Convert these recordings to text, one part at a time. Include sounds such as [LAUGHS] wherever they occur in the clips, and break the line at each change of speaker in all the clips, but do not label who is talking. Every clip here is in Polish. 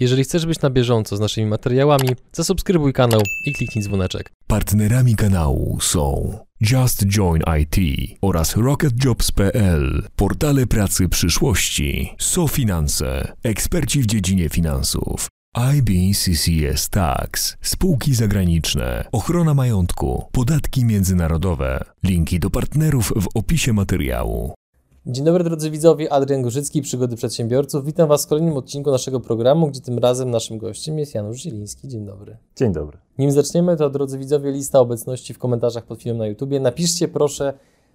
Jeżeli chcesz być na bieżąco z naszymi materiałami, zasubskrybuj kanał i kliknij dzwoneczek.
Partnerami kanału są Just Join IT oraz RocketJobs.pl, portale pracy przyszłości, SoFinanse, eksperci w dziedzinie finansów, IBCCS Tax, spółki zagraniczne, ochrona majątku, podatki międzynarodowe. Linki do partnerów w opisie materiału.
Dzień dobry drodzy widzowie, Adrian Gorzycki, Przygody Przedsiębiorców. Witam Was w kolejnym odcinku naszego programu, gdzie tym razem naszym gościem jest Janusz Zieliński. Dzień dobry.
Dzień dobry.
Nim zaczniemy, to drodzy widzowie, lista obecności w komentarzach pod filmem na YouTubie. Napiszcie proszę,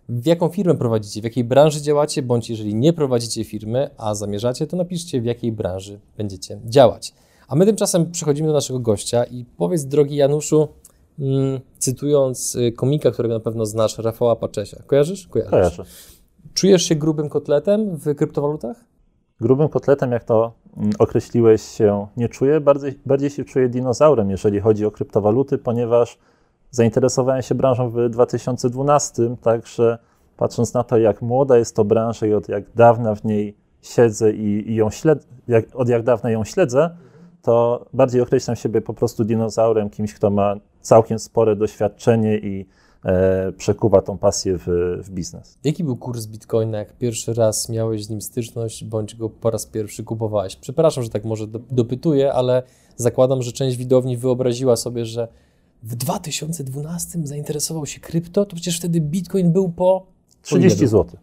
w jaką firmę prowadzicie, w jakiej branży działacie, bądź jeżeli nie prowadzicie firmy, a zamierzacie, to napiszcie, w jakiej branży będziecie działać. A my tymczasem przechodzimy do naszego gościa i powiedz, drogi Januszu, mm, cytując y, komika, którego na pewno znasz, Rafała Paczesia. Kojarzysz? Kojarzysz.
Kojarzę.
Czujesz się grubym kotletem w kryptowalutach?
Grubym kotletem, jak to mm, określiłeś, się nie czuję. Bardziej, bardziej się czuję dinozaurem, jeżeli chodzi o kryptowaluty, ponieważ zainteresowałem się branżą w 2012, także patrząc na to, jak młoda jest to branża i od jak dawna w niej siedzę i, i ją śled, jak, od jak dawna ją śledzę, to bardziej określam siebie po prostu dinozaurem, kimś, kto ma całkiem spore doświadczenie i przekuwa tą pasję w, w biznes.
Jaki był kurs bitcoina, jak pierwszy raz miałeś z nim styczność, bądź go po raz pierwszy kupowałeś? Przepraszam, że tak może do, dopytuję, ale zakładam, że część widowni wyobraziła sobie, że w 2012 zainteresował się krypto, to przecież wtedy bitcoin był po
30 zł.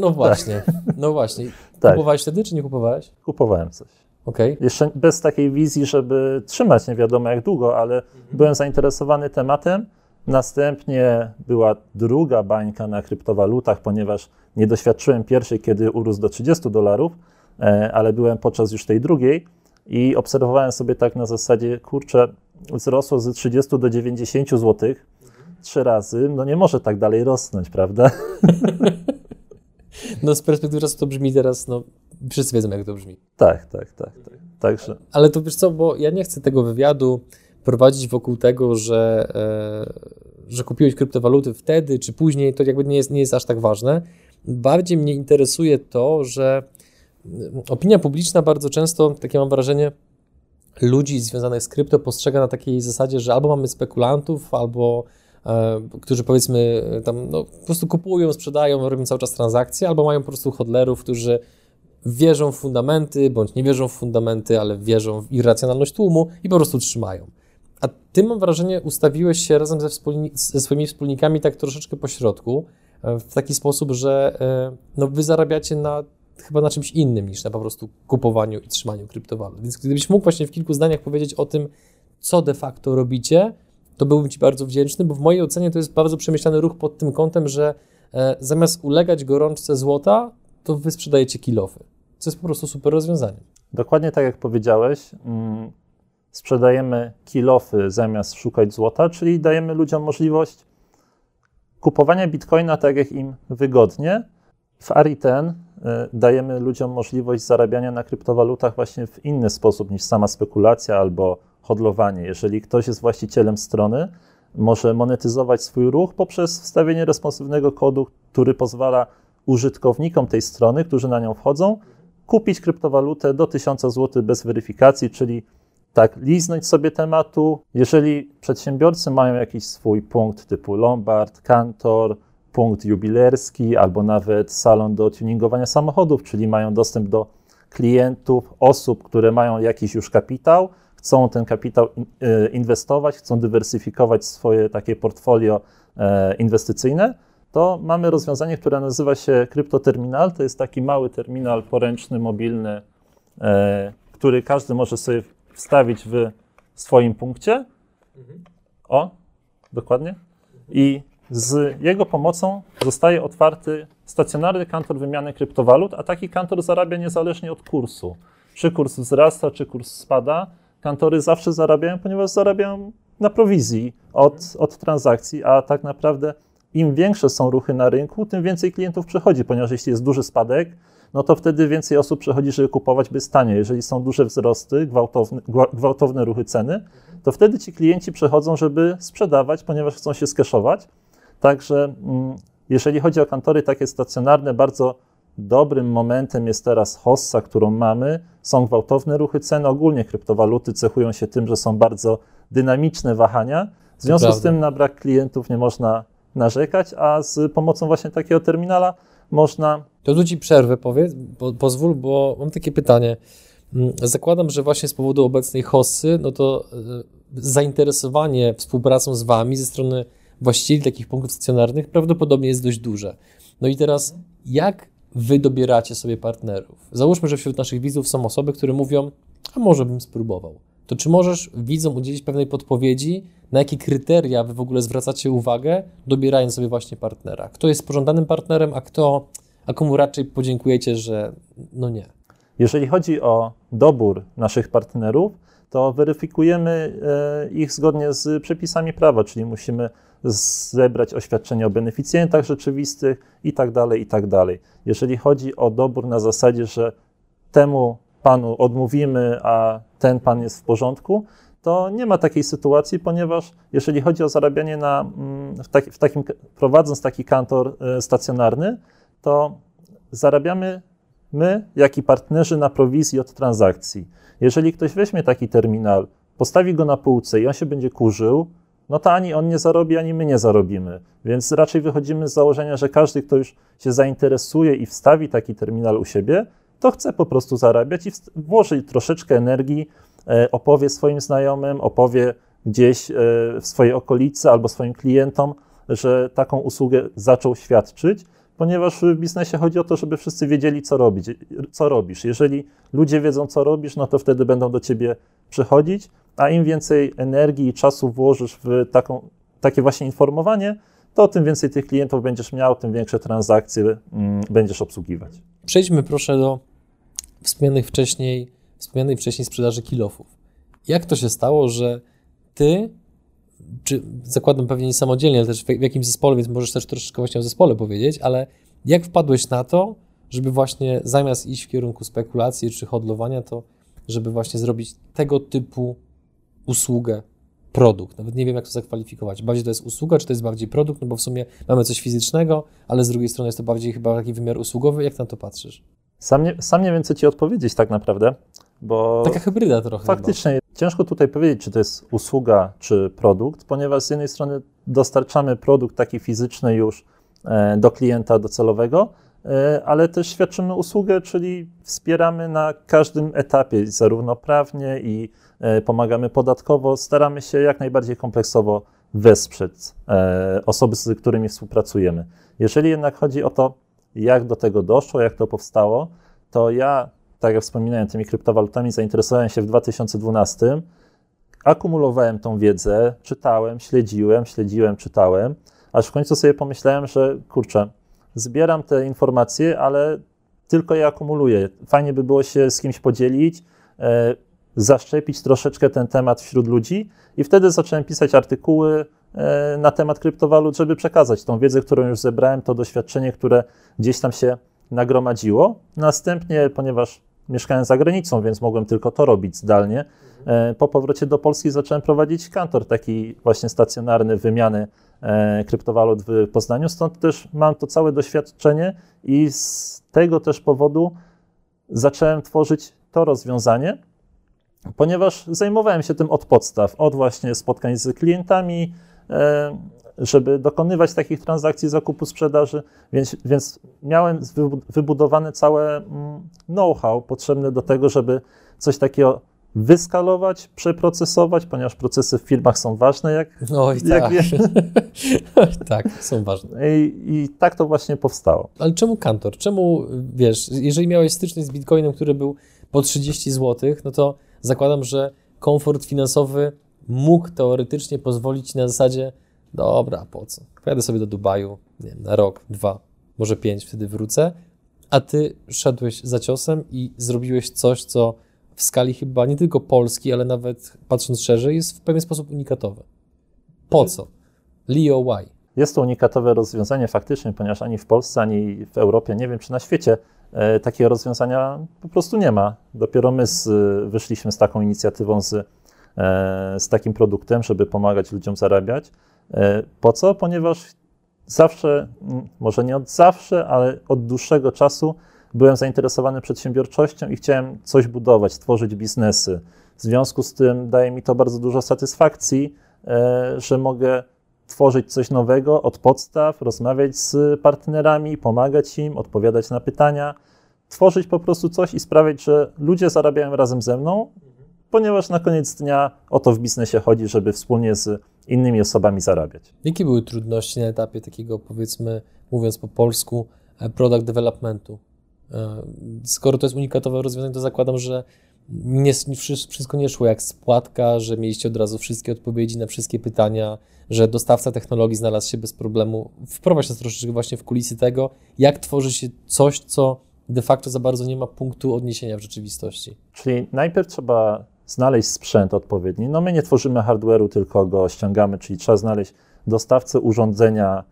No właśnie, no właśnie.
Tak.
Kupowałeś wtedy, czy nie kupowałeś?
Kupowałem coś.
Okej.
Jeszcze bez takiej wizji, żeby trzymać nie wiadomo jak długo, ale byłem zainteresowany tematem. Następnie była druga bańka na kryptowalutach, ponieważ nie doświadczyłem pierwszej, kiedy urósł do 30 dolarów, e, ale byłem podczas już tej drugiej i obserwowałem sobie tak na zasadzie, kurczę, wzrosło z 30 do 90 zł trzy razy, no nie może tak dalej rosnąć, prawda? [LAUGHS]
No z perspektywy czasu to brzmi teraz, no wszyscy wiedzą jak to brzmi.
tak, tak, tak, tak. Także
Ale to wiesz co, bo ja nie chcę tego wywiadu prowadzić wokół tego, że, e, że kupiłeś kryptowaluty wtedy czy później, to jakby nie jest, nie jest aż tak ważne. Bardziej mnie interesuje to, że mm, opinia publiczna bardzo często, takie mam wrażenie, ludzi związanych z krypto postrzega na takiej zasadzie, że albo mamy spekulantów, albo e, którzy powiedzmy tam no, po prostu kupują, sprzedają, robią cały czas transakcje, albo mają po prostu hodlerów, którzy wierzą w fundamenty, bądź nie wierzą w fundamenty, ale wierzą w irracjonalność tłumu i po prostu trzymają. A ty, mam wrażenie, ustawiłeś się razem ze, wspólni- ze swoimi wspólnikami tak troszeczkę po środku, e, w taki sposób, że e, no, wy zarabiacie na chyba na czymś innym niż na po prostu kupowaniu i trzymaniu kryptowalut. Więc gdybyś mógł właśnie w kilku zdaniach powiedzieć o tym, co de facto robicie, to byłbym Ci bardzo wdzięczny, bo w mojej ocenie to jest bardzo przemyślany ruch pod tym kątem, że e, zamiast ulegać gorączce złota, to Wy sprzedajecie kilofy, co jest po prostu super rozwiązaniem.
Dokładnie tak jak powiedziałeś, mm, sprzedajemy kilofy zamiast szukać złota, czyli dajemy ludziom możliwość kupowania bitcoina tak jak im wygodnie. W Ariten y, dajemy ludziom możliwość zarabiania na kryptowalutach właśnie w inny sposób niż sama spekulacja albo hodlowanie. Jeżeli ktoś jest właścicielem strony, może monetyzować swój ruch poprzez wstawienie responsywnego kodu, który pozwala użytkownikom tej strony, którzy na nią wchodzą, kupić kryptowalutę do 1000 zł bez weryfikacji, czyli tak, liznąć sobie tematu. Jeżeli przedsiębiorcy mają jakiś swój punkt typu Lombard, Kantor, punkt jubilerski albo nawet salon do tuningowania samochodów, czyli mają dostęp do klientów, osób, które mają jakiś już kapitał, chcą ten kapitał y, inwestować, chcą dywersyfikować swoje takie portfolio e, inwestycyjne, to mamy rozwiązanie, które nazywa się Kryptoterminal. To jest taki mały terminal poręczny, mobilny, e, który każdy może sobie wstawić w swoim punkcie. O, dokładnie. I z jego pomocą zostaje otwarty stacjonarny kantor wymiany kryptowalut, a taki kantor zarabia niezależnie od kursu. Czy kurs wzrasta, czy kurs spada, kantory zawsze zarabiają, ponieważ zarabiają na prowizji od, od transakcji, a tak naprawdę im większe są ruchy na rynku, tym więcej klientów przychodzi, ponieważ jeśli jest duży spadek, no to wtedy więcej osób przychodzi, żeby kupować, by jest taniej. Jeżeli są duże wzrosty, gwałtowne, gwa- gwałtowne ruchy ceny, to wtedy ci klienci przychodzą, żeby sprzedawać, ponieważ chcą się skeszować. Także mm, jeżeli chodzi o kantory takie stacjonarne, bardzo dobrym momentem jest teraz hossa, którą mamy. Są gwałtowne ruchy cen. Ogólnie kryptowaluty cechują się tym, że są bardzo dynamiczne wahania. W związku z tym na brak klientów nie można narzekać, a z pomocą właśnie takiego terminala można.
To tu ci przerwę powiedz, po, pozwól, bo mam takie pytanie. Mm, zakładam, że właśnie z powodu obecnej hossy, no to y, zainteresowanie współpracą z Wami ze strony właścicieli takich punktów stacjonarnych prawdopodobnie jest dość duże. No i teraz, jak Wy dobieracie sobie partnerów? Załóżmy, że wśród naszych widzów są osoby, które mówią, a może bym spróbował. To czy możesz widzom udzielić pewnej podpowiedzi, na jakie kryteria Wy w ogóle zwracacie uwagę, dobierając sobie właśnie partnera? Kto jest pożądanym partnerem, a kto, a komu raczej podziękujecie, że no nie?
Jeżeli chodzi o dobór naszych partnerów, to weryfikujemy e, ich zgodnie z przepisami prawa, czyli musimy zebrać oświadczenie o beneficjentach rzeczywistych i tak dalej, i tak dalej. Jeżeli chodzi o dobór na zasadzie, że temu panu odmówimy, a ten pan jest w porządku, to nie ma takiej sytuacji, ponieważ jeżeli chodzi o zarabianie na, mm, w, taki, w takim, prowadząc taki kantor e, stacjonarny, to zarabiamy my, jak i partnerzy na prowizji od transakcji. Jeżeli ktoś weźmie taki terminal, postawi go na półce i on się będzie kurzył, no to ani on nie zarobi, ani my nie zarobimy. Więc raczej wychodzimy z założenia, że każdy, kto już się zainteresuje i wstawi taki terminal u siebie, to chce po prostu zarabiać i włoży troszeczkę energii, e, opowie swoim znajomym, opowie gdzieś e, w swojej okolicy albo swoim klientom, że taką usługę zaczął świadczyć ponieważ w biznesie chodzi o to, żeby wszyscy wiedzieli, co robić, co robisz. Jeżeli ludzie wiedzą, co robisz, no to wtedy będą do ciebie przychodzić, a im więcej energii i czasu włożysz w taką, takie właśnie informowanie, to tym więcej tych klientów będziesz miał, tym większe transakcje mm, będziesz obsługiwać.
Przejdźmy proszę do wspomnianych wcześniej, wspomnianej wcześniej sprzedaży kilofów. Jak to się stało, że ty czy zakładam pewnie nie samodzielnie, ale też w, jakimś zespole, więc możesz też troszeczkę właśnie o zespole powiedzieć, ale jak wpadłeś na to, żeby właśnie zamiast iść w kierunku spekulacji czy hodlowania, to żeby właśnie zrobić tego typu usługę, produkt. Nawet nie wiem, jak to zakwalifikować. Bardziej to jest usługa, czy to jest bardziej produkt, no bo w sumie mamy coś fizycznego, ale z drugiej strony jest to bardziej chyba taki wymiar usługowy. Jak na to patrzysz?
Sam nie, sam nie wiem, co ci odpowiedzieć tak naprawdę, bo...
Taka hybryda trochę.
Faktycznie, chyba. ciężko tutaj powiedzieć, czy to jest usługa, czy produkt, ponieważ z jednej strony dostarczamy produkt taki fizyczny już e, do klienta docelowego, ale też świadczymy usługę, czyli wspieramy na każdym etapie, zarówno prawnie i e, pomagamy podatkowo. Staramy się jak najbardziej kompleksowo wesprzeć osoby, z którymi współpracujemy. Jeżeli jednak chodzi o to, jak do tego doszło, jak to powstało, to ja, tak jak wspominałem, tymi kryptowalutami zainteresowałem się w 2012. Akumulowałem tą wiedzę, czytałem, śledziłem, śledziłem, czytałem, aż w końcu sobie pomyślałem, że kurczę, zbieram te informacje, ale tylko je akumuluję. Fajnie by było się z kimś podzielić, e, zaszczepić troszeczkę ten temat wśród ludzi i wtedy zacząłem pisać artykuły, E, na temat kryptowalut, żeby przekazać tą wiedzę, którą już zebrałem, to doświadczenie, które gdzieś tam się nagromadziło. Następnie, ponieważ mieszkałem za granicą, więc mogłem tylko to robić zdalnie, e, po powrocie do Polski zacząłem prowadzić kantor taki właśnie stacjonarny wymiany kryptowalut w Poznaniu. Stąd też mam to całe doświadczenie i z tego też powodu zacząłem tworzyć to rozwiązanie, ponieważ zajmowałem się tym od podstaw, od właśnie spotkań z klientami, E, żeby dokonywać takich transakcji zakupu, sprzedaży, więc, więc miałem wybudowane całe mm, know-how potrzebne do tego, żeby coś takiego wyskalować, przeprocesować, ponieważ procesy w firmach są ważne, jak,
Oj,
jak
tak. [LAUGHS] tak, są ważne.
I, I, tak to właśnie powstało.
Ale czemu kantor? Czemu, wiesz, jeżeli miałeś styczność z Bitcoinem, który był po 30 zł, no to zakładam, że komfort finansowy mógł teoretycznie pozwolić na zasadzie, dobra, po co? Pojadę sobie do Dubaju, nie wiem, na rok, dwa, może pięć, wtedy wrócę, a ty szedłeś za ciosem i zrobiłeś coś, co w skali chyba nie tylko Polski, ale nawet patrząc szerzej, jest w pewien sposób unikatowe. Po co? Leo, why?
Jest to unikatowe rozwiązanie faktycznie, ponieważ ani w Polsce, ani w Europie, nie wiem czy na świecie, e, takiego rozwiązania po prostu nie ma. Dopiero my z, wyszliśmy z taką inicjatywą z E, z takim produktem, żeby pomagać ludziom zarabiać. E, po co? Ponieważ zawsze, może nie od zawsze, ale od dłuższego czasu byłem zainteresowany przedsiębiorczością i chciałem coś budować, tworzyć biznesy. W związku z tym daje mi to bardzo dużo satysfakcji, e, że mogę tworzyć coś nowego od podstaw, rozmawiać z partnerami, pomagać im, odpowiadać na pytania, tworzyć po prostu coś i sprawiać, że ludzie zarabiają razem ze mną, ponieważ na koniec dnia o to w biznesie chodzi, żeby wspólnie z innymi osobami zarabiać.
Jakie były trudności na etapie takiego, powiedzmy, mówiąc po polsku, product developmentu? E, skoro to jest unikatowe rozwiązanie, to zakładam, że nie, wszystko nie szło jak spłatka, że mieliście od razu wszystkie odpowiedzi na wszystkie pytania, że dostawca technologii znalazł się bez problemu. Wprowadź nas troszeczkę właśnie w kulisy tego, jak tworzy się coś, co de facto za bardzo nie ma punktu odniesienia w rzeczywistości.
Czyli najpierw trzeba znaleźć sprzęt odpowiedni. No my nie tworzymy hardware'u, tylko go ściągamy, czyli trzeba znaleźć dostawcę urządzenia,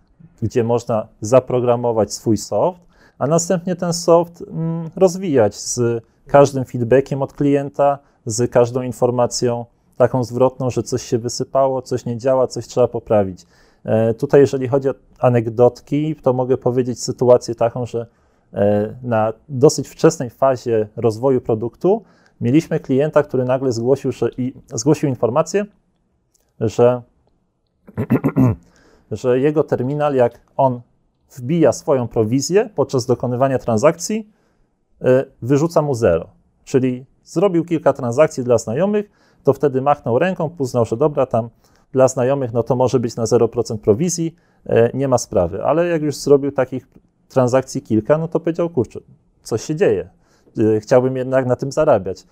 gdzie można zaprogramować swój soft, a następnie ten soft mm, rozwijać z każdym feedbackiem od klienta, z każdą informacją taką zwrotną, że coś się wysypało, coś nie działa, coś trzeba poprawić. E, tutaj, jeżeli chodzi o anegdotki, to mogę powiedzieć sytuację taką, że e, na dosyć wczesnej fazie rozwoju produktu mieliśmy klienta, który nagle zgłosił, że, i, zgłosił informację, że, [CLEARS THROAT] że jego terminal, jak on wbija swoją prowizję podczas dokonywania transakcji, e, wyrzuca mu zero. Czyli zrobił kilka transakcji dla znajomych, to wtedy machnął ręką, uznał, że dobra, tam dla znajomych, no to może być na 0% prowizji, e, nie ma sprawy. Ale jak już zrobił takich transakcji kilka, no to powiedział, kurczę, coś się dzieje. E, chciałbym jednak na tym zarabiać.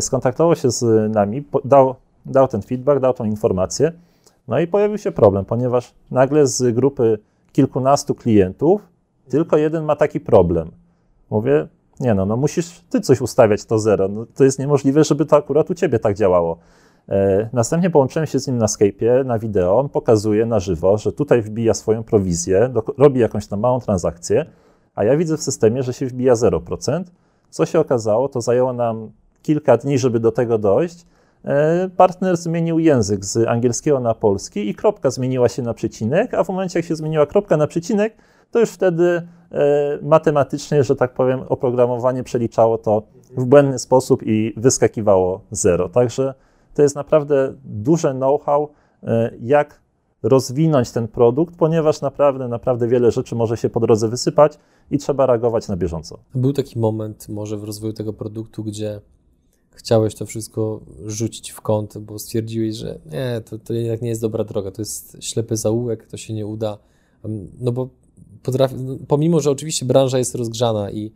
Skontaktował się z nami, dał, dał ten feedback, dał tą informację, no i pojawił się problem, ponieważ nagle z grupy kilkunastu klientów, tylko jeden ma taki problem. Mówię, nie no, no musisz ty coś ustawiać to zero. No, to jest niemożliwe, żeby to akurat u ciebie tak działało. E, następnie połączyłem się z nim na Skype'ie, na wideo. On pokazuje na żywo, że tutaj wbija swoją prowizję, do, robi jakąś tam małą transakcję, a ja widzę w systemie, że się wbija 0%. Co się okazało, to zajęło nam kilka dni, żeby do tego dojść. E, partner zmienił język z angielskiego na polski i kropka zmieniła się na przecinek, a w momencie, jak się zmieniła kropka na przecinek, to już wtedy e, matematycznie, że tak powiem, oprogramowanie przeliczało to w błędny sposób i wyskakiwało zero. Także to jest naprawdę duże know-how, e, jak rozwinąć ten produkt, ponieważ naprawdę, naprawdę wiele rzeczy może się po drodze wysypać i trzeba reagować na bieżąco.
Był taki moment może w rozwoju tego produktu, gdzie chciałeś to wszystko rzucić w kąt, bo stwierdziłeś, że nie, to, to jednak nie jest dobra droga, to jest ślepy zaułek, to się nie uda. No bo potrafi, no, pomimo, że oczywiście branża jest rozgrzana i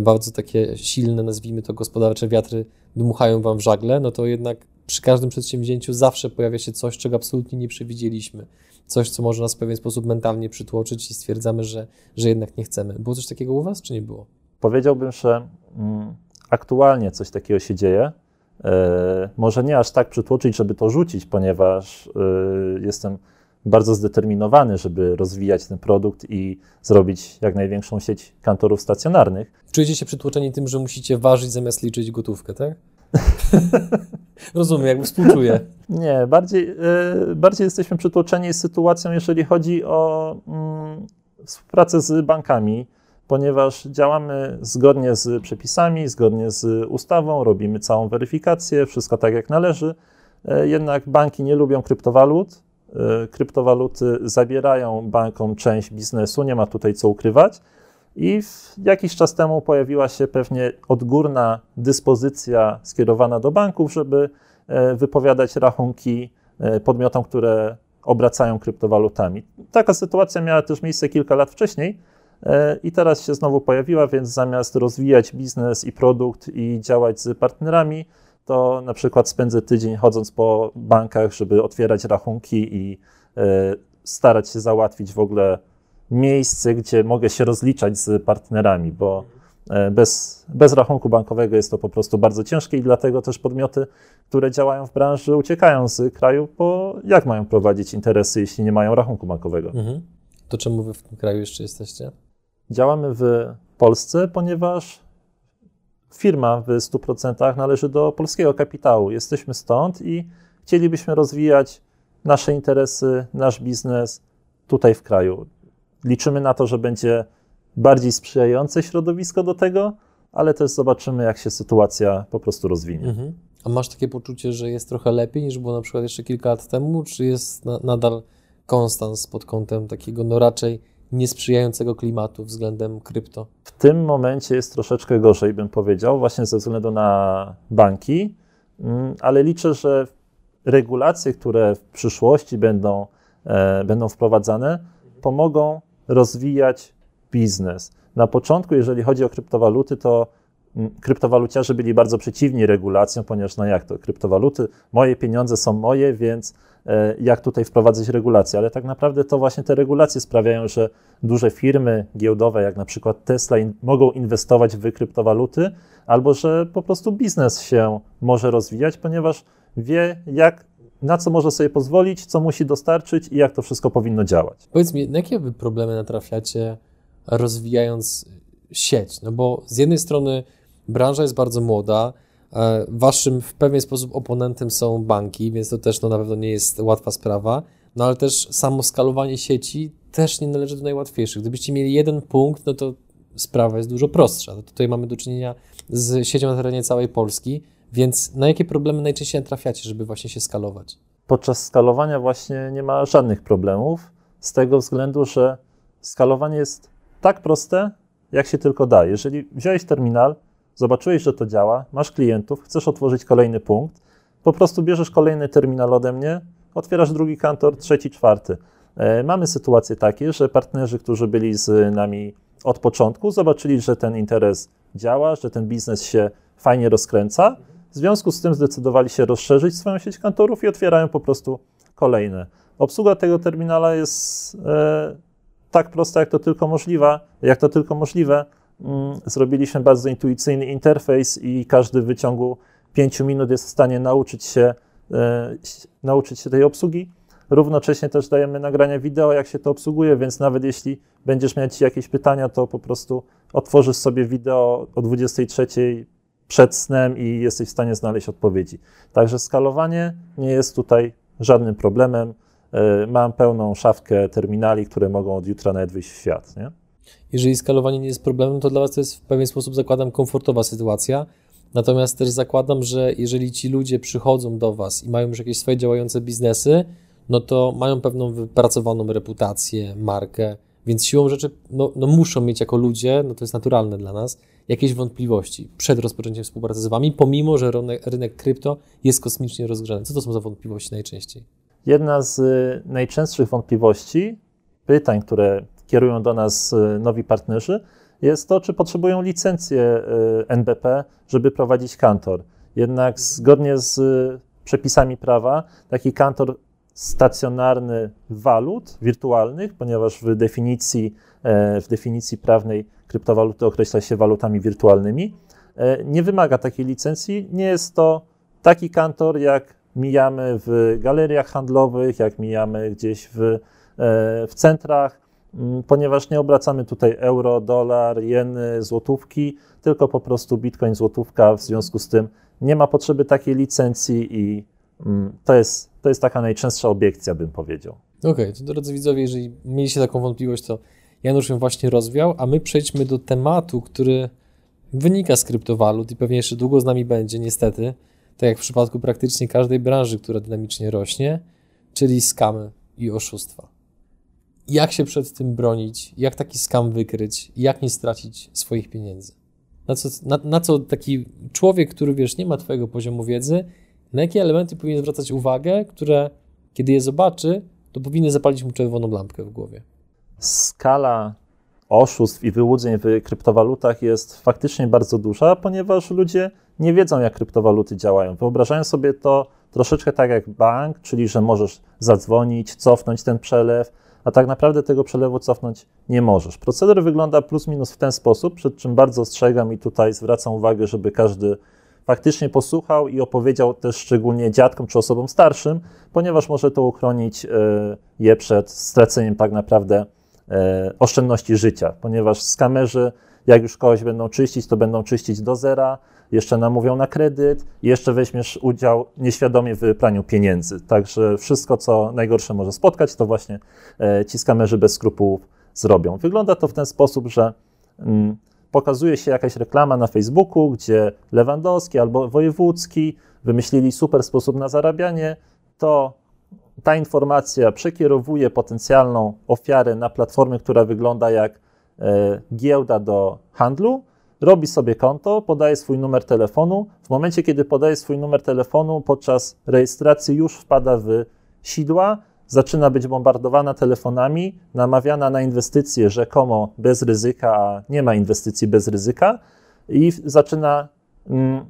bardzo takie silne, nazwijmy to gospodarcze wiatry dmuchają wam w żagle, no to jednak przy każdym przedsięwzięciu zawsze pojawia się coś, czego absolutnie nie przewidzieliśmy. Coś, co może nas w pewien sposób mentalnie przytłoczyć i stwierdzamy, że, że jednak nie chcemy. Było coś takiego u was, czy nie było?
Powiedziałbym, że mm, aktualnie coś takiego się dzieje. E, może nie aż tak przytłoczyć, żeby to rzucić, ponieważ e, jestem bardzo zdeterminowany, żeby rozwijać ten produkt i zrobić jak największą sieć kantorów stacjonarnych.
Czujecie się przytłoczeni tym, że musicie ważyć zamiast liczyć gotówkę, tak? [LAUGHS] Rozumiem, jakby współczuję.
Nie, bardziej, e, bardziej jesteśmy przytłoczeni sytuacją, jeżeli chodzi o mm, współpracę z bankami ponieważ działamy zgodnie z przepisami, zgodnie z ustawą, robimy całą weryfikację, wszystko tak jak należy. E, jednak banki nie lubią kryptowalut. E, kryptowaluty zabierają bankom część biznesu, nie ma tutaj co ukrywać. I jakiś czas temu pojawiła się pewnie odgórna dyspozycja skierowana do banków, żeby e, wypowiadać rachunki podmiotom, które obracają kryptowalutami. Taka sytuacja miała też miejsce kilka lat wcześniej I teraz się znowu pojawiła, więc zamiast rozwijać biznes i produkt i działać z partnerami, to na przykład spędzę tydzień chodząc po bankach, żeby otwierać rachunki i e, starać się załatwić w ogóle miejsce, gdzie mogę się rozliczać z partnerami, bo e, bez, bez rachunku bankowego jest to po prostu bardzo ciężkie i dlatego też podmioty, które działają w branży, uciekają z kraju, bo jak mają prowadzić interesy, jeśli nie mają rachunku bankowego? Mhm.
To czemu wy w tym kraju jeszcze jesteście?
Działamy w Polsce, ponieważ firma w 100% należy do polskiego kapitału. Jesteśmy stąd i chcielibyśmy rozwijać nasze interesy, nasz biznes tutaj w kraju. liczymy na to, że będzie bardziej sprzyjające środowisko do tego, ale też zobaczymy, jak się sytuacja po prostu rozwinie.
Mhm. A masz takie poczucie, że jest trochę lepiej niż było na przykład jeszcze kilka lat temu, czy jest na, nadal konstans pod kątem takiego no raczej niesprzyjającego klimatu względem krypto?
W tym momencie jest troszeczkę gorzej, bym powiedział, właśnie ze względu na banki, mm, ale liczę, że regulacje, które w przyszłości będą, e, będą wprowadzane, pomogą rozwijać biznes. Na początku, jeżeli chodzi o kryptowaluty, to kryptowaluciarze byli bardzo przeciwni regulacjom, ponieważ no jak to, kryptowaluty, moje pieniądze są moje, więc e, jak tutaj wprowadzać regulacje, ale tak naprawdę to właśnie te regulacje sprawiają, że duże firmy giełdowe, jak na przykład Tesla, in, mogą inwestować w kryptowaluty, albo że po prostu biznes się może rozwijać, ponieważ wie, jak, na co może sobie pozwolić, co musi dostarczyć i jak to wszystko powinno działać.
Powiedz mi, na jakie wy problemy natrafiacie rozwijając sieć? No bo z jednej strony branża jest bardzo młoda, e, waszym w pewien sposób oponentem są banki, więc to też no, na pewno nie jest łatwa sprawa, no ale też samo skalowanie sieci też nie należy do najłatwiejszych. Gdybyście mieli jeden punkt, no to sprawa jest dużo prostsza. No tutaj mamy do czynienia z siecią na terenie całej Polski, więc na jakie problemy najczęściej trafiacie, żeby właśnie się skalować?
Podczas skalowania właśnie nie ma żadnych problemów, z tego względu, że skalowanie jest tak proste, jak się tylko da. Jeżeli wziąłeś terminal, zobaczyłeś, że to działa, masz klientów, chcesz otworzyć kolejny punkt, po prostu bierzesz kolejny terminal ode mnie, otwierasz drugi kantor, trzeci, czwarty. E, mamy sytuacje takie, że partnerzy, którzy byli z nami od początku, zobaczyli, że ten interes działa, że ten biznes się fajnie rozkręca. W związku z tym zdecydowali się rozszerzyć swoją sieć kantorów i otwierają po prostu kolejne. Obsługa tego terminala jest e, tak prosta, jak to tylko możliwe. Jak to tylko możliwe. Mm, zrobiliśmy bardzo intuicyjny interfejs i każdy w wyciągu 5 minut jest w stanie nauczyć się, e, nauczyć się tej obsługi. Równocześnie też dajemy nagrania wideo, jak się to obsługuje, więc nawet jeśli będziesz mieć jakieś pytania, to po prostu otworzysz sobie wideo o 23 przed snem i jesteś w stanie znaleźć odpowiedzi. Także skalowanie nie jest tutaj żadnym problemem. E, mam pełną szafkę terminali, które mogą od jutra nawet wyjść w świat. Nie?
Jeżeli skalowanie nie jest problemem, to dla Was to jest w pewien sposób, zakładam, komfortowa sytuacja. Natomiast też zakładam, że jeżeli ci ludzie przychodzą do Was i mają już jakieś swoje działające biznesy, no to mają pewną wypracowaną reputację, markę, więc siłą rzeczy no, no muszą mieć jako ludzie, no to jest naturalne dla nas, jakieś wątpliwości przed rozpoczęciem współpracy z Wami, pomimo, że rynek, rynek krypto jest kosmicznie rozgrzany. Co to są za wątpliwości najczęściej?
Jedna z y, najczęstszych wątpliwości, pytań, które kierują do nas y, nowi partnerzy, jest to, czy potrzebują licencję y, NBP, żeby prowadzić kantor. Jednak zgodnie z przepisami prawa, taki kantor stacjonarny walut wirtualnych, ponieważ w definicji, e, w definicji prawnej kryptowaluty określa się walutami wirtualnymi, e, nie wymaga takiej licencji. Nie jest to taki kantor, jak mijamy w galeriach handlowych, jak mijamy gdzieś w, e, w centrach, ponieważ nie obracamy tutaj euro, dolar, jeny, złotówki, tylko po prostu bitcoin, złotówka. W związku z tym nie ma potrzeby takiej licencji i mm, to jest, to jest taka najczęstsza obiekcja, bym powiedział.
Okej, okay, to drodzy widzowie, jeżeli mieliście taką wątpliwość, to Janusz ją właśnie rozwiał, a my przejdźmy do tematu, który wynika z kryptowalut i pewnie jeszcze długo z nami będzie, niestety tak jak w przypadku praktycznie każdej branży, która dynamicznie rośnie, czyli skamy i oszustwa. Jak się przed tym bronić, jak taki skam wykryć, jak nie stracić swoich pieniędzy? Na co, na, na co taki człowiek, który wiesz, nie ma Twojego poziomu wiedzy, na jakie elementy powinien zwracać uwagę, które kiedy je zobaczy, to powinny zapalić mu czerwoną lampkę w głowie?
Skala oszustw i wyłudzeń w kryptowalutach jest faktycznie bardzo duża, ponieważ ludzie nie wiedzą, jak kryptowaluty działają. Wyobrażają sobie to troszeczkę tak jak bank, czyli że możesz zadzwonić, cofnąć ten przelew, a tak naprawdę tego przelewu cofnąć nie możesz. Proceder wygląda plus minus w ten sposób, przed czym bardzo ostrzegam i tutaj zwracam uwagę, żeby każdy faktycznie posłuchał i opowiedział też szczególnie dziadkom czy osobom starszym, ponieważ może to uchronić e, je przed straceniem tak naprawdę e, oszczędności życia, ponieważ skamerzy, jak już kogoś będą czyścić, to będą czyścić do zera, jeszcze namówią na kredyt jeszcze weźmiesz udział nieświadomie w praniu pieniędzy. Także wszystko, co najgorsze może spotkać, to właśnie e, ci skamerzy bez skrupułów zrobią. Wygląda to w ten sposób, że mm, pokazuje się jakaś reklama na Facebooku, gdzie Lewandowski albo Wojewódzki wymyślili super sposób na zarabianie, to ta informacja przekierowuje potencjalną ofiarę na platformę, która wygląda jak giełda do handlu, robi sobie konto, podaje swój numer telefonu. W momencie, kiedy podaje swój numer telefonu, podczas rejestracji już wpada w sidła, zaczyna być bombardowana telefonami, namawiana na inwestycje rzekomo bez ryzyka, a nie ma inwestycji bez ryzyka i zaczyna, mm,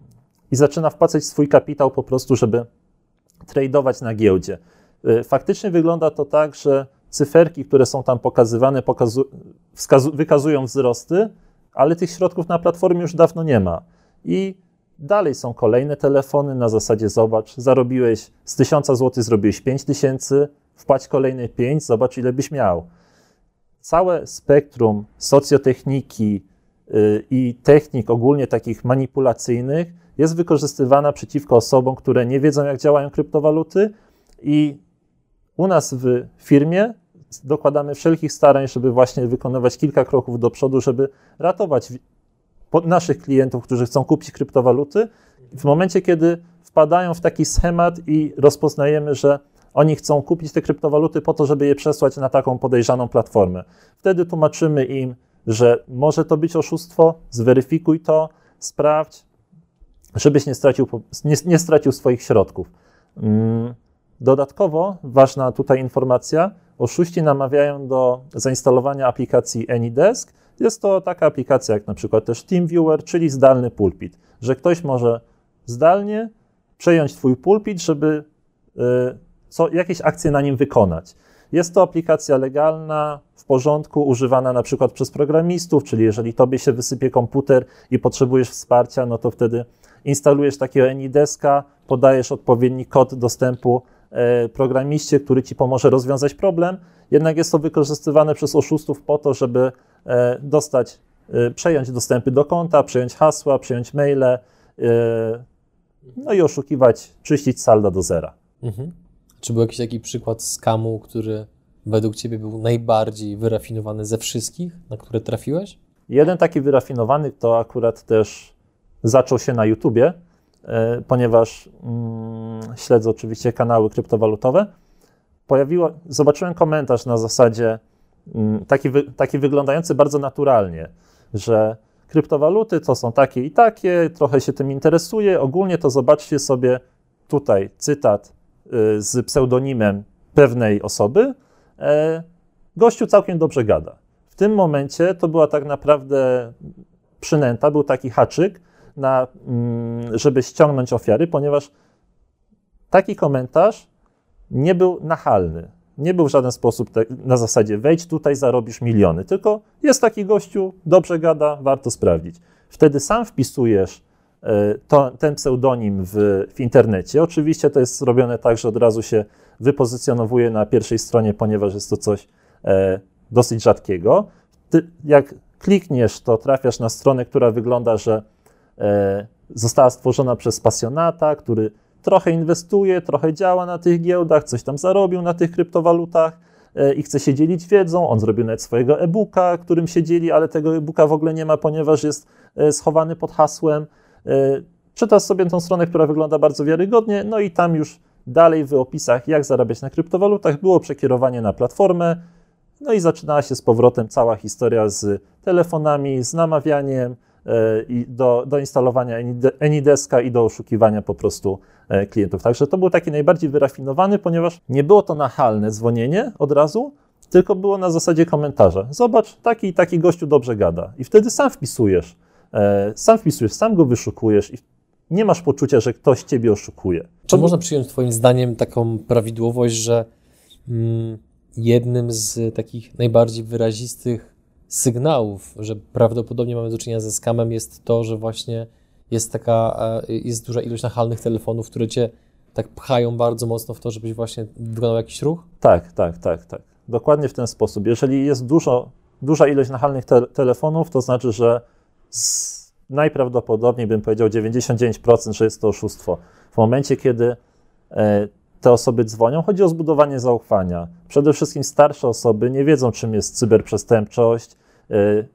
i zaczyna wpłacać swój kapitał po prostu, żeby tradować na giełdzie. Y, faktycznie wygląda to tak, że cyferki, które są tam pokazywane, pokazu wykazują wzrosty, ale tych środków na platformie już dawno nie ma. I dalej są kolejne telefony na zasadzie zobacz, zarobiłeś z 1000 zł, zrobiłeś 5000, wpłać kolejne 5, zobacz ile byś miał. Całe spektrum socjotechniki yy, i technik ogólnie takich manipulacyjnych jest wykorzystywana przeciwko osobom, które nie wiedzą jak działają kryptowaluty i u nas w firmie dokładamy wszelkich starań, żeby właśnie wykonywać kilka kroków do przodu, żeby ratować naszych klientów, którzy chcą kupić kryptowaluty. W momencie, kiedy wpadają w taki schemat i rozpoznajemy, że oni chcą kupić te kryptowaluty po to, żeby je przesłać na taką podejrzaną platformę. Wtedy tłumaczymy im, że może to być oszustwo, zweryfikuj to, sprawdź, żebyś nie stracił, nie, nie stracił swoich środków. Mm. Dodatkowo ważna tutaj informacja, oszuści namawiają do zainstalowania aplikacji AnyDesk. Jest to taka aplikacja jak na przykład też TeamViewer, czyli zdalny pulpit, że ktoś może zdalnie przejąć Twój pulpit, żeby y, co, jakieś akcje na nim wykonać. Jest to aplikacja legalna, w porządku, używana na przykład przez programistów, czyli jeżeli tobie się wysypie komputer i potrzebujesz wsparcia, no to wtedy instalujesz takiego AnyDeska, podajesz odpowiedni kod dostępu programiście, który ci pomoże rozwiązać problem, jednak jest to wykorzystywane przez oszustów po to, żeby e, dostać, e, przejąć dostępy do konta, przejąć hasła, przejąć maile, no i oszukiwać, czyścić salda do zera. Mhm.
Czy był jakiś taki przykład skamu, który według Ciebie był najbardziej wyrafinowany ze wszystkich, na które trafiłeś?
Jeden taki wyrafinowany to akurat też zaczął się na YouTubie, E, ponieważ mm, śledzę oczywiście kanały kryptowalutowe, pojawiło, zobaczyłem komentarz na zasadzie mm, taki, wy, taki wyglądający bardzo naturalnie, że kryptowaluty to są takie i takie, trochę się tym interesuje, ogólnie to zobaczcie sobie tutaj cytat y, z pseudonimem pewnej osoby, e, gościu całkiem dobrze gada. W tym momencie to była tak naprawdę przynęta, był taki haczyk, na, mm, żeby ściągnąć ofiary, ponieważ taki komentarz nie był nachalny. Nie był w żaden sposób na zasadzie wejdź tutaj, zarobisz miliony, tylko jest taki gościu, dobrze gada, warto sprawdzić. Wtedy sam wpisujesz e, to, ten pseudonim w, w internecie. Oczywiście to jest zrobione tak, że od razu się wypozycjonowuje na pierwszej stronie, ponieważ jest to coś e, dosyć rzadkiego. Ty, jak klikniesz, to trafiasz na stronę, która wygląda, że została stworzona przez pasjonata, który trochę inwestuje, trochę działa na tych giełdach, coś tam zarobił na tych kryptowalutach e, i chce się dzielić wiedzą. On zrobił nawet swojego e-booka, którym się dzieli, ale tego e-booka w ogóle nie ma, ponieważ jest e, schowany pod hasłem. Czytasz sobie tą stronę, która wygląda bardzo wiarygodnie, no i tam już dalej w opisach, jak zarabiać na kryptowalutach, było przekierowanie na platformę, no i zaczynała się z powrotem cała historia z telefonami, z namawianiem, E, i do, do instalowania AnyDeska i do oszukiwania po prostu e, klientów. Także to był taki najbardziej wyrafinowany, ponieważ nie było to nachalne dzwonienie od razu, tylko było na zasadzie komentarza. Zobacz, taki i taki gościu dobrze gada. I wtedy sam wpisujesz, e, sam wpisujesz, sam go wyszukujesz i nie masz poczucia, że ktoś ciebie oszukuje.
Czy można przyjąć twoim zdaniem taką prawidłowość, że mm, jednym z takich najbardziej wyrazistych sygnałów, że prawdopodobnie mamy do czynienia ze skamem, jest to, że właśnie jest taka, e, jest duża ilość nachalnych telefonów, które cię tak pchają bardzo mocno w to, żebyś właśnie wykonał jakiś ruch?
Tak, tak, tak, tak. Dokładnie w ten sposób. Jeżeli jest dużo, duża ilość nachalnych te telefonów, to znaczy, że z, najprawdopodobniej bym powiedział 99%, że jest to oszustwo. W momencie, kiedy e, te osoby dzwonią? Chodzi o zbudowanie zaufania. Przede wszystkim starsze osoby nie wiedzą, czym jest cyberprzestępczość. Y,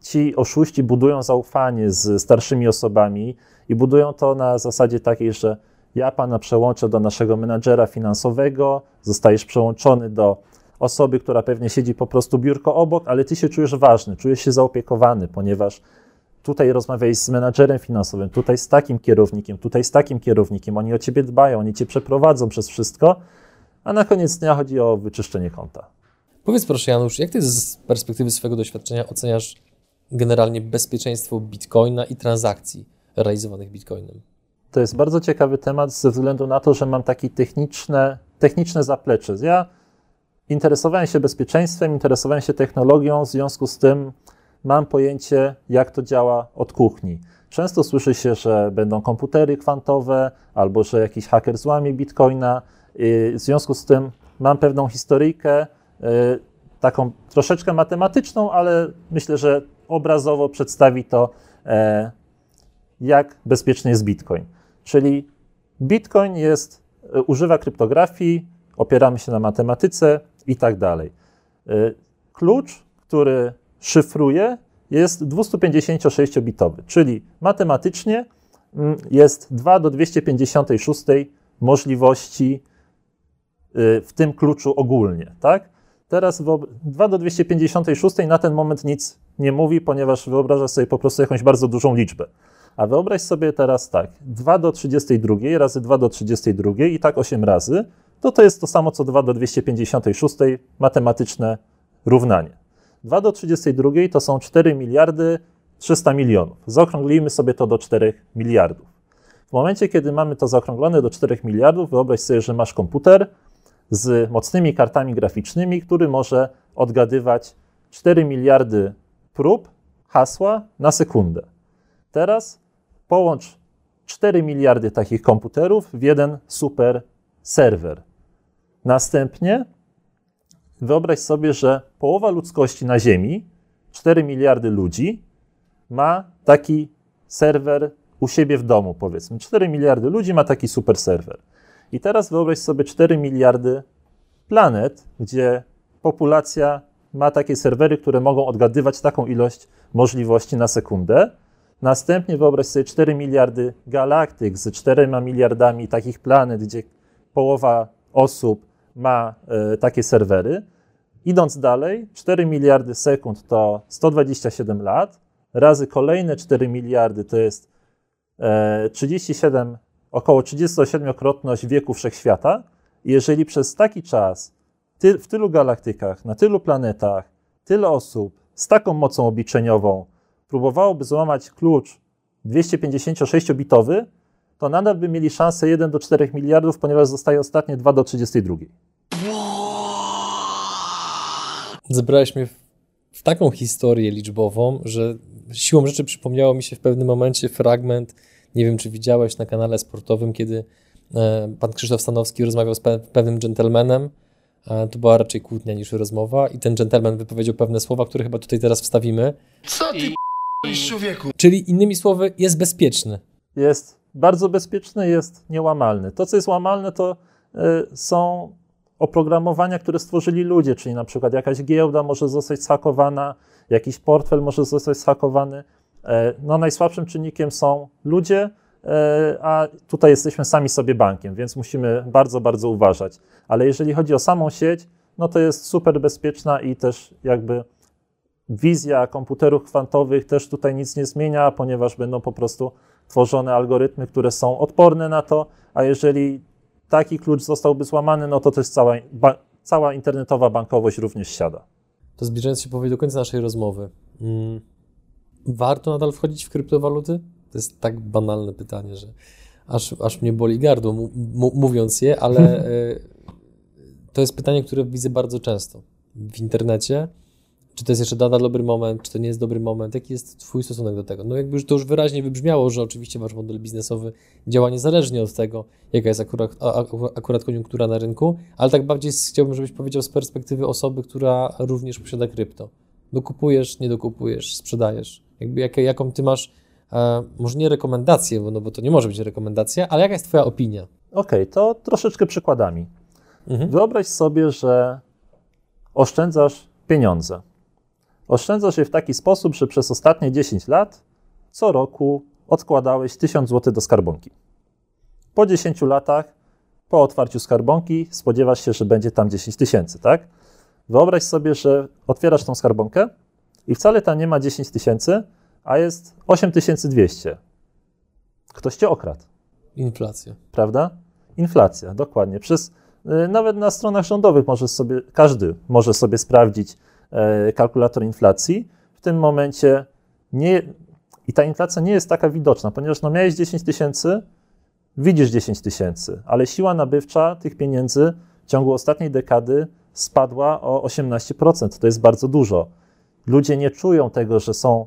ci oszuści budują zaufanie z starszymi osobami i budują to na zasadzie takiej, że ja pana przełączę do naszego menadżera finansowego, zostajesz przełączony do osoby, która pewnie siedzi po prostu biurko obok, ale ty się czujesz ważny, czujesz się zaopiekowany, ponieważ tutaj rozmawiałeś z menadżerem finansowym, tutaj z takim kierownikiem, tutaj z takim kierownikiem, oni o ciebie dbają, oni cię przeprowadzą przez wszystko, a na koniec dnia chodzi o wyczyszczenie konta.
Powiedz proszę Janusz, jak ty z perspektywy swojego doświadczenia oceniasz generalnie bezpieczeństwo bitcoina i transakcji realizowanych bitcoinem?
To jest bardzo ciekawy temat ze względu na to, że mam takie techniczne, techniczne zaplecze. Ja interesowałem się bezpieczeństwem, interesowałem się technologią, w związku z tym mam pojęcie, jak to działa od kuchni. Często słyszy się, że będą komputery kwantowe albo że jakiś haker złamie bitcoina. W związku z tym mam pewną historyjkę, y, taką troszeczkę matematyczną, ale myślę, że obrazowo przedstawi to, e, jak bezpieczny jest bitcoin. Czyli bitcoin jest, e, używa kryptografii, opieramy się na matematyce i tak dalej. E, klucz, który szyfruje, jest 256-bitowy, czyli matematycznie mm, jest 2 do 256 możliwości y, w tym kluczu ogólnie, tak? Teraz 2 do 256 na ten moment nic nie mówi, ponieważ wyobrażasz sobie po prostu jakąś bardzo dużą liczbę. A wyobraź sobie teraz tak, 2 do 32 razy 2 do 32 i tak 8 razy, to to jest to samo co 2 do 256, matematyczne równanie. 2 do 32 to są 4 miliardy 300 milionów. Zaokrąglimy sobie to do 4 miliardów. W momencie, kiedy mamy to zaokrąglone do 4 miliardów, wyobraź sobie, że masz komputer z mocnymi kartami graficznymi, który może odgadywać 4 miliardy prób hasła na sekundę. Teraz połącz 4 miliardy takich komputerów w jeden super serwer. Następnie wyobraź sobie, że połowa ludzkości na Ziemi, 4 miliardy ludzi, ma taki serwer u siebie w domu, powiedzmy. 4 miliardy ludzi ma taki super serwer. I teraz wyobraź sobie 4 miliardy planet, gdzie populacja ma takie serwery, które mogą odgadywać taką ilość możliwości na sekundę. Następnie wyobraź sobie 4 miliardy galaktyk z 4 miliardami takich planet, gdzie połowa osób ma y, takie serwery. Idąc dalej, 4 miliardy sekund to 127 lat, razy kolejne 4 miliardy to jest y, 37, około 37-krotność wieku wszechświata. Jeżeli przez taki czas ty, w tylu galaktykach, na tylu planetach, tyle osób z taką mocą obliczeniową próbowałoby złamać klucz 256-bitowy, to nadal by mieli szansę 1 do 4 miliardów, ponieważ zostaje ostatnie 2 do 32.
Zebrałeś mnie w, taką historię liczbową, że siłą rzeczy przypomniało mi się w pewnym momencie fragment, nie wiem czy widziałeś na kanale sportowym, kiedy e, pan Krzysztof Stanowski rozmawiał z pewnym dżentelmenem, to była raczej kłótnia niż rozmowa i ten gentleman wypowiedział pewne słowa, które chyba tutaj teraz wstawimy.
Co ty I... człowieku?
Czyli innymi słowy, jest bezpieczny.
Jest bardzo bezpieczny, jest niełamalny. To, co jest łamalne, to y, są oprogramowania, które stworzyli ludzie, czyli na przykład jakaś giełda może zostać zhakowana, jakiś portfel może zostać zhakowany. E, no, najsłabszym czynnikiem są ludzie, E, a tutaj jesteśmy sami sobie bankiem, więc musimy bardzo, bardzo uważać. Ale jeżeli chodzi o samą sieć, no to jest super bezpieczna i też jakby wizja komputerów kwantowych też tutaj nic nie zmienia, ponieważ będą po prostu tworzone algorytmy, które są odporne na to, a jeżeli taki klucz zostałby złamany, no to też cała, ba, cała internetowa bankowość również siada.
To zbliżając się powoli do końca naszej rozmowy, mm, warto nadal wchodzić w kryptowaluty? To jest tak banalne pytanie, że aż, aż mnie boli gardło mówiąc je, ale e, [LAUGHS] to jest pytanie, które widzę bardzo często w internecie. Czy to jest jeszcze nadal dobry moment, czy to nie jest dobry moment? Jaki jest Twój stosunek do tego? No jakby już to już wyraźnie wybrzmiało, że oczywiście Wasz model biznesowy działa niezależnie od tego, jaka jest akurat, akurat koniunktura na rynku, ale tak bardziej chciałbym, żebyś powiedział z perspektywy osoby, która również posiada krypto. Dokupujesz, nie dokupujesz, sprzedajesz. Jakby jak, jaką Ty masz E, może nie rekomendacje, bo, no bo to nie może być rekomendacja, ale jaka jest Twoja opinia?
Okej, to troszeczkę przykładami.
Mhm.
Wyobraź sobie, że oszczędzasz pieniądze. Oszczędzasz je w taki sposób, że przez ostatnie 10 lat co roku odkładałeś 1000 zł do skarbonki. Po 10 latach, po otwarciu skarbonki, spodziewasz się, że będzie tam 10 tysięcy, tak? Wyobraź sobie, że otwierasz tą skarbonkę i wcale tam nie ma 10 tysięcy, a jest 8200. Ktoś cię okradł
Inflacja.
prawda? Inflacja, dokładnie. Przez, y, nawet na stronach rządowych może sobie, każdy może sobie sprawdzić kalkulator inflacji. W tym momencie nie, i ta inflacja nie jest taka widoczna, ponieważ no miałeś 10 tysięcy, widzisz 10 tysięcy, ale siła nabywcza tych pieniędzy w ciągu ostatniej dekady spadła o 18%. To jest bardzo dużo. Ludzie nie czują tego, że są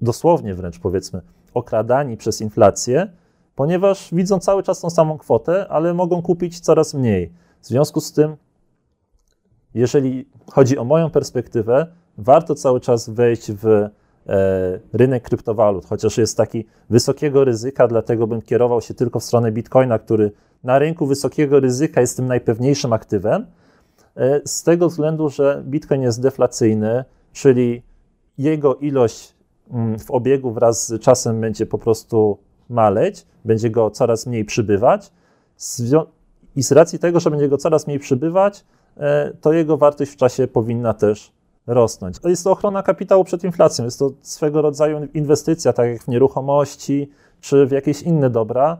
dosłownie wręcz powiedzmy okradani przez inflację, ponieważ widzą cały czas tą samą kwotę, ale mogą kupić coraz mniej. W związku z tym, jeżeli chodzi o moją perspektywę, warto cały czas wejść w e, rynek kryptowalut, chociaż jest taki wysokiego ryzyka, dlatego bym kierował się tylko w stronę Bitcoina, który na rynku wysokiego ryzyka jest tym najpewniejszym aktywem, e, z tego względu, że Bitcoin jest deflacyjny, czyli jego ilość mm, w obiegu wraz z czasem będzie po prostu maleć, będzie go coraz mniej przybywać. I z racji tego, że będzie go coraz mniej przybywać, to jego wartość w czasie powinna też rosnąć. To jest to ochrona kapitału przed inflacją, jest to swego rodzaju inwestycja, tak jak w nieruchomości czy w jakieś inne dobra.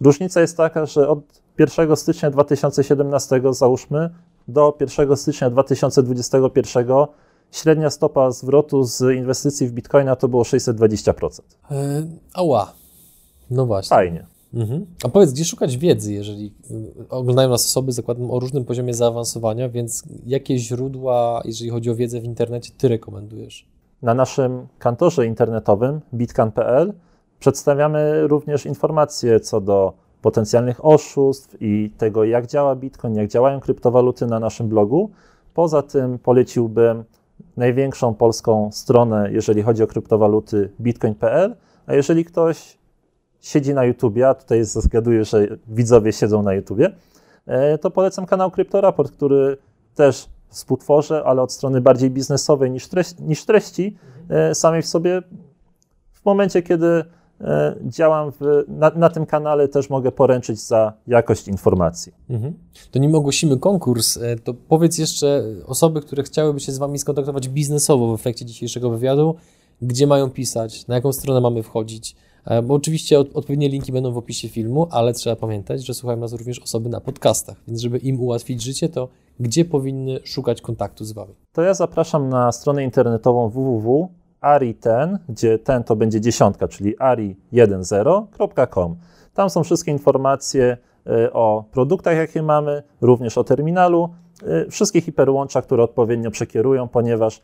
Różnica jest taka, że od 1 stycznia 2017, załóżmy, do 1 stycznia 2021 średnia stopa zwrotu z inwestycji w bitcoina to było 620%.
E, ała. No właśnie.
Fajnie.
Mhm. A powiedz, gdzie szukać wiedzy, jeżeli y, oglądają nas osoby, zakładam, o różnym poziomie zaawansowania, więc jakie źródła, jeżeli chodzi o wiedzę w internecie, ty rekomendujesz?
Na naszym kantorze internetowym bitcan.pl przedstawiamy również informacje co do potencjalnych oszustw i tego, jak działa Bitcoin, jak działają kryptowaluty na naszym blogu. Poza tym poleciłbym największą polską stronę, jeżeli chodzi o kryptowaluty, bitcoin.pl, a jeżeli ktoś siedzi na YouTubie, a tutaj zgaduję, że widzowie siedzą na YouTubie, e, to polecam kanał Cryptoraport, który też współtworzę, ale od strony bardziej biznesowej niż, treści, niż treści e, samej w sobie. W momencie, kiedy e, działam w, na, na tym kanale, też mogę poręczyć za jakość informacji.
Mhm. To nim ogłosimy konkurs, to powiedz jeszcze osoby, które chciałyby się z Wami skontaktować biznesowo w efekcie dzisiejszego wywiadu, gdzie mają pisać, na jaką stronę mamy wchodzić. E, Bo oczywiście od, odpowiednie linki będą w opisie filmu, ale trzeba pamiętać, że słuchają nas również osoby na podcastach, więc żeby im ułatwić życie, to gdzie powinny szukać kontaktu z Wami?
To ja zapraszam na stronę internetową www.ari10, gdzie ten to będzie dziesiątka, czyli ari10.com. Tam są wszystkie informacje e, o produktach, jakie mamy, również o terminalu, e, wszystkie hiperłącza, które odpowiednio przekierują, ponieważ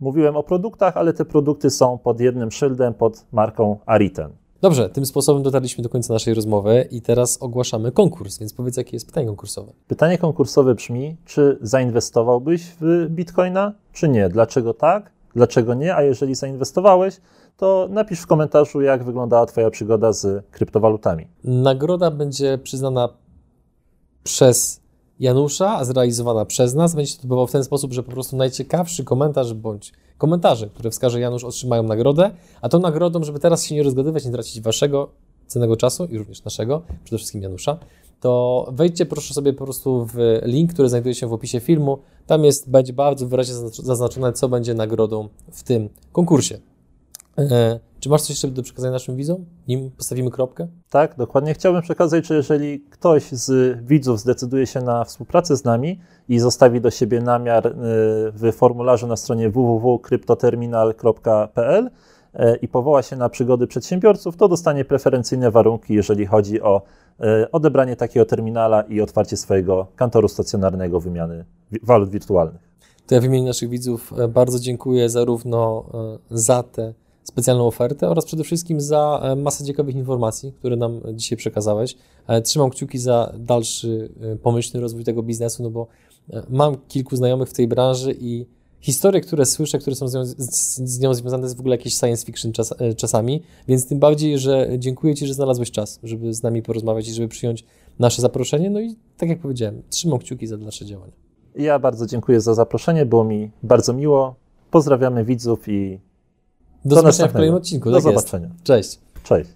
mówiłem o produktach, ale te produkty są pod jednym szyldem, pod marką Ari10.
Dobrze, tym sposobem dotarliśmy do końca naszej rozmowy i teraz ogłaszamy konkurs, więc powiedz, jakie jest pytanie konkursowe.
Pytanie konkursowe brzmi, czy zainwestowałbyś w Bitcoina, czy nie? Dlaczego tak? Dlaczego nie? A jeżeli zainwestowałeś, to napisz w komentarzu, jak wyglądała Twoja przygoda z kryptowalutami.
Nagroda będzie przyznana przez Janusza, a zrealizowana przez nas. Będzie to odbywało w ten sposób, że po prostu najciekawszy komentarz bądź komentarze, które wskaże Janusz, otrzymają nagrodę, a tą nagrodą, żeby teraz się nie rozgadywać, nie tracić waszego cennego czasu i również naszego, przede wszystkim Janusza, to wejdźcie proszę sobie po prostu w link, który znajduje się w opisie filmu. Tam jest, będzie bardzo wyraźnie zaznacz- zaznaczone, co będzie nagrodą w tym konkursie. Czy masz coś jeszcze do przekazania naszym widzom, nim postawimy kropkę?
Tak, dokładnie. Chciałbym przekazać, że jeżeli ktoś z widzów zdecyduje się na współpracę z nami i zostawi do siebie namiar y, w formularzu na stronie www.kryptoterminal.pl y, i powoła się na przygody przedsiębiorców, to dostanie preferencyjne warunki, jeżeli chodzi o y, odebranie takiego terminala i otwarcie swojego kantoru stacjonarnego wymiany walut wirtualnych.
To ja w imieniu naszych widzów e, bardzo dziękuję zarówno e, za tę specjalną ofertę oraz przede wszystkim za e, masę ciekawych informacji, które nam dzisiaj przekazałeś. E, Trzymam kciuki za dalszy e, pomyślny rozwój tego biznesu, no bo mam kilku znajomych w tej branży i historie, które słyszę, które są z nią, z, nią związane, jest w ogóle jakiś science fiction czas, czasami, więc tym bardziej, że dziękuję Ci, że znalazłeś czas, żeby z nami porozmawiać i żeby przyjąć nasze zaproszenie. No i tak jak powiedziałem, trzymam kciuki za nasze działania.
Ja bardzo dziękuję za zaproszenie, było mi bardzo miło. Pozdrawiamy widzów i
do, do zobaczenia w kolejnym odcinku.
Do
tak
zobaczenia.
Jest. Cześć.
Cześć.